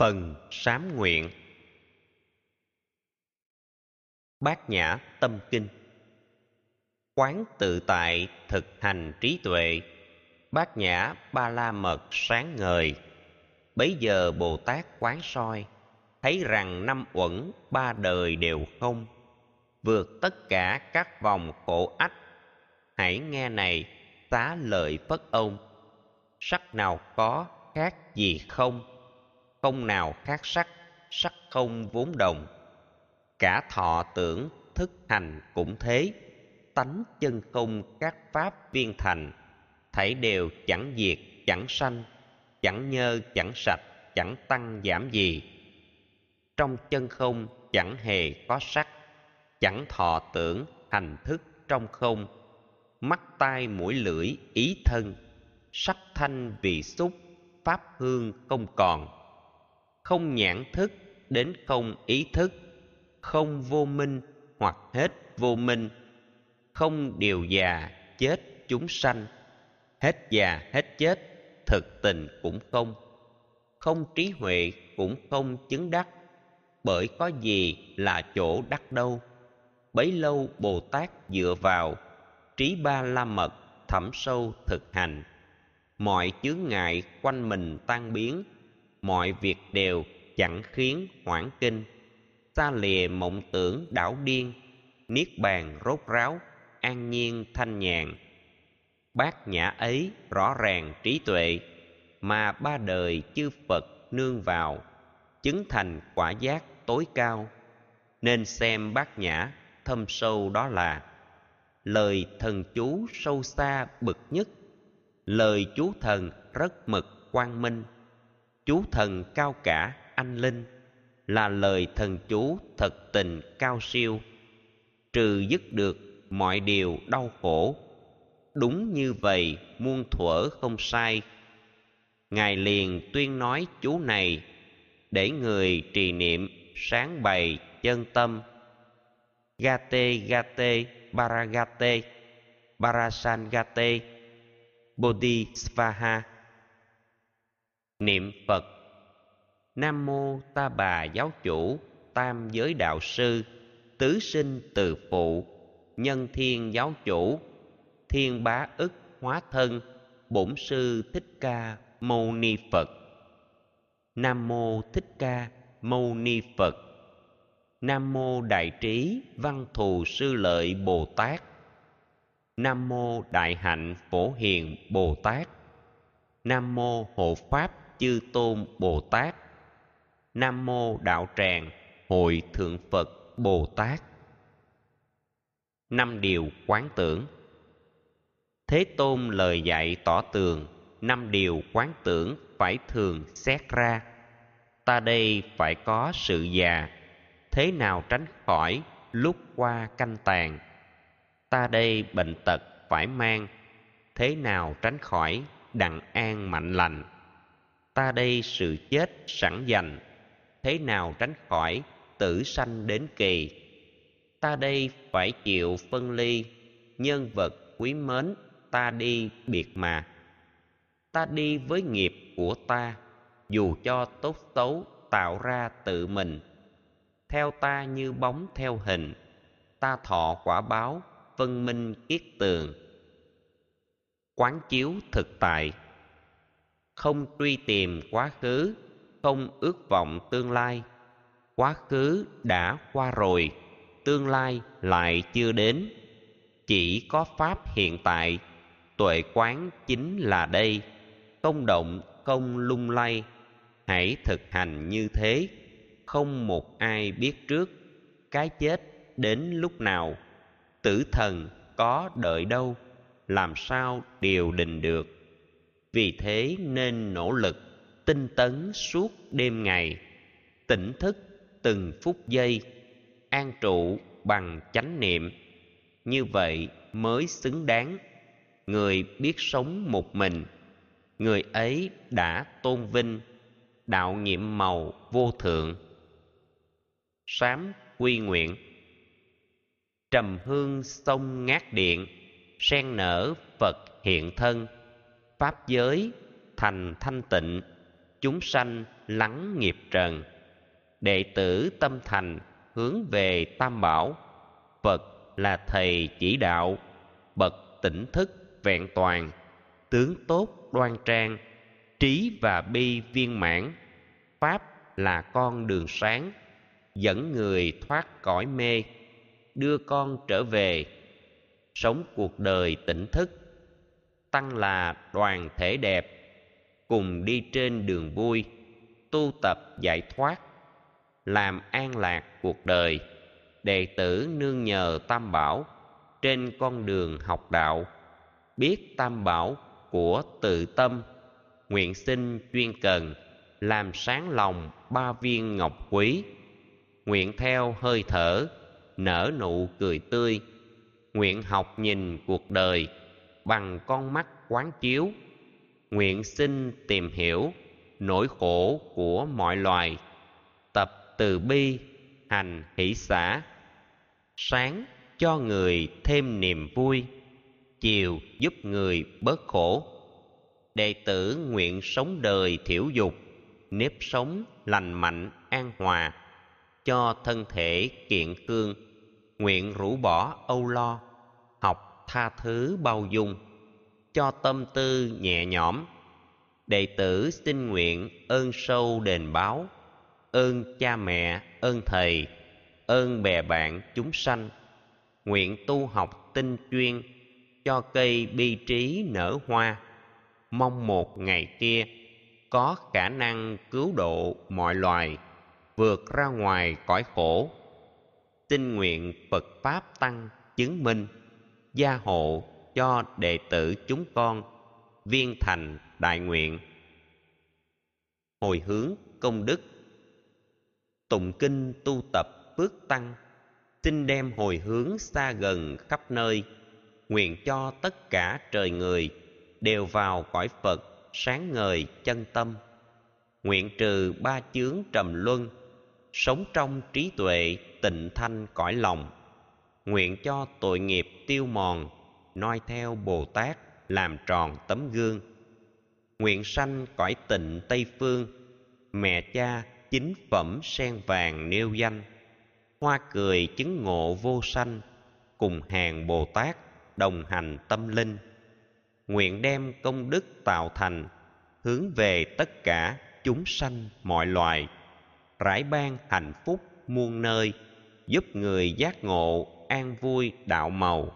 Phần sám nguyện. Bát Nhã Tâm Kinh. Quán tự tại thực hành trí tuệ. Bát Nhã Ba La Mật sáng ngời. Bấy giờ Bồ Tát quán soi, Thấy rằng năm uẩn ba đời đều không, Vượt tất cả các vòng khổ ách. Hãy nghe này xá lợi phất ông. Sắc nào có khác gì không? Không nào khác sắc sắc không vốn đồng. Cả thọ tưởng, thức hành cũng thế. Tánh chân không các pháp viên thành, thảy đều chẳng diệt, chẳng sanh, chẳng nhơ, chẳng sạch, chẳng tăng, giảm gì. Trong chân không chẳng hề có sắc, chẳng thọ tưởng, hành thức trong không. Mắt tai mũi lưỡi ý thân, sắc thanh vị xúc, pháp hương không còn không nhãn thức đến không ý thức, không vô minh hoặc hết vô minh, không điều già chết chúng sanh, hết già hết chết thực tình cũng không không trí huệ cũng không chứng đắc, bởi có gì là chỗ đắc đâu. Bấy lâu bồ tát dựa vào trí ba la mật thẩm sâu thực hành, mọi chướng ngại quanh mình tan biến mọi việc đều chẳng khiến hoảng kinh. Xa lìa mộng tưởng đảo điên, niết bàn rốt ráo, an nhiên thanh nhàn. Bát nhã ấy rõ ràng trí tuệ, mà ba đời chư phật nương vào, chứng thành quả giác tối cao. Nên xem bát nhã, thâm sâu đó là lời thần chú sâu xa bực nhất, lời chú thần rất mực quang minh chú thần cao cả, anh linh, là lời thần chú thật tình cao siêu, trừ dứt được mọi điều đau khổ. Đúng như vậy, muôn thuở không sai. Ngài liền tuyên nói chú này, để người trì niệm sáng bày chân tâm. Gate gate baragate barasangate bodhisvaha niệm phật. Nam mô ta bà giáo chủ, tam giới đạo sư, tứ sinh từ phụ, nhân thiên giáo chủ, thiên bá ức hóa thân, bổn sư thích ca mâu ni phật. Nam mô thích ca mâu ni phật. Nam mô đại trí văn thù sư lợi bồ tát. Nam mô đại hạnh phổ hiền bồ tát. Nam mô hộ pháp chư tôn bồ tát. Nam mô đạo tràng hội thượng phật bồ tát. Năm điều quán tưởng. Thế tôn lời dạy tỏ tường, năm điều quán tưởng phải thường xét ra. Ta đây phải có sự già, thế nào tránh khỏi lúc qua canh tàn ta đây bệnh tật phải mang, thế nào tránh khỏi đặng an mạnh lành? Ta đây sự chết sẵn dành, thế nào tránh khỏi tử sanh đến kỳ? Ta đây phải chịu phân ly, nhân vật quý mến, ta đi biệt mà. Ta đi với nghiệp của ta, dù cho tốt xấu tạo ra tự mình. Theo ta như bóng theo hình, ta thọ quả báo, phân minh kiết tường. Quán chiếu thực tại không truy tìm quá khứ, không ước vọng tương lai. Quá khứ đã qua rồi, tương lai lại chưa đến. Chỉ có pháp hiện tại, tuệ quán chính là đây. Không động, không lung lay, hãy thực hành như thế. Không một ai biết trước cái chết đến lúc nào. Tử thần có đợi đâu, làm sao điều đình được? Vì thế nên nỗ lực tinh tấn suốt đêm ngày, tỉnh thức từng phút giây, an trụ bằng chánh niệm. Như vậy mới xứng đáng. Người biết sống một mình, người ấy đã tôn vinh đạo nhiệm màu vô thượng. Sám quy nguyện. Trầm hương sông ngát điện sen nở phật hiện thân pháp giới thành thanh tịnh, chúng sanh lắng nghiệp trần. Đệ tử tâm thành hướng về tam bảo. Phật là thầy chỉ đạo, bậc tỉnh thức vẹn toàn, tướng tốt đoan trang, trí và bi viên mãn. Pháp là con đường sáng, dẫn người thoát cõi mê, đưa con trở về. Sống cuộc đời tỉnh thức tăng là đoàn thể đẹp, cùng đi trên đường vui, tu tập giải thoát, làm an lạc cuộc đời. Đệ tử nương nhờ tam bảo trên con đường học đạo, biết tam bảo của tự tâm, nguyện sinh chuyên cần, làm sáng lòng ba viên ngọc quý. Nguyện theo hơi thở, nở nụ cười tươi, nguyện học nhìn cuộc đời bằng con mắt quán chiếu, nguyện xin tìm hiểu nỗi khổ của mọi loài. Tập từ bi, hành hỷ xã. Sáng cho người thêm niềm vui, chiều giúp người bớt khổ. Đệ tử nguyện sống đời thiểu dục, nếp sống lành mạnh, an hòa. Cho thân thể kiện cương, nguyện rũ bỏ âu lo tha thứ bao dung, cho tâm tư nhẹ nhõm. Đệ tử xin nguyện ơn sâu đền báo, ơn cha mẹ, ơn thầy, ơn bè bạn chúng sanh. Nguyện tu học tinh chuyên, cho cây bi trí nở hoa. Mong một ngày kia, có khả năng cứu độ mọi loài, vượt ra ngoài cõi khổ. Tinh nguyện phật pháp tăng chứng minh gia hộ cho đệ tử chúng con, viên thành đại nguyện. Hồi hướng công đức. Tụng kinh tu tập phước tăng. Xin đem hồi hướng xa gần khắp nơi. Nguyện cho tất cả trời người đều vào cõi phật sáng ngời chân tâm. Nguyện trừ ba chướng trầm luân, sống trong trí tuệ tịnh thanh cõi lòng nguyện cho tội nghiệp tiêu mòn, noi theo bồ tát làm tròn tấm gương. Nguyện sanh cõi tịnh tây phương, mẹ cha chính phẩm sen vàng nêu danh. Hoa cười chứng ngộ vô sanh, cùng hàng bồ tát đồng hành tâm linh. Nguyện đem công đức tạo thành, hướng về tất cả chúng sanh mọi loài. Rải ban hạnh phúc muôn nơi, giúp người giác ngộ an vui đạo màu.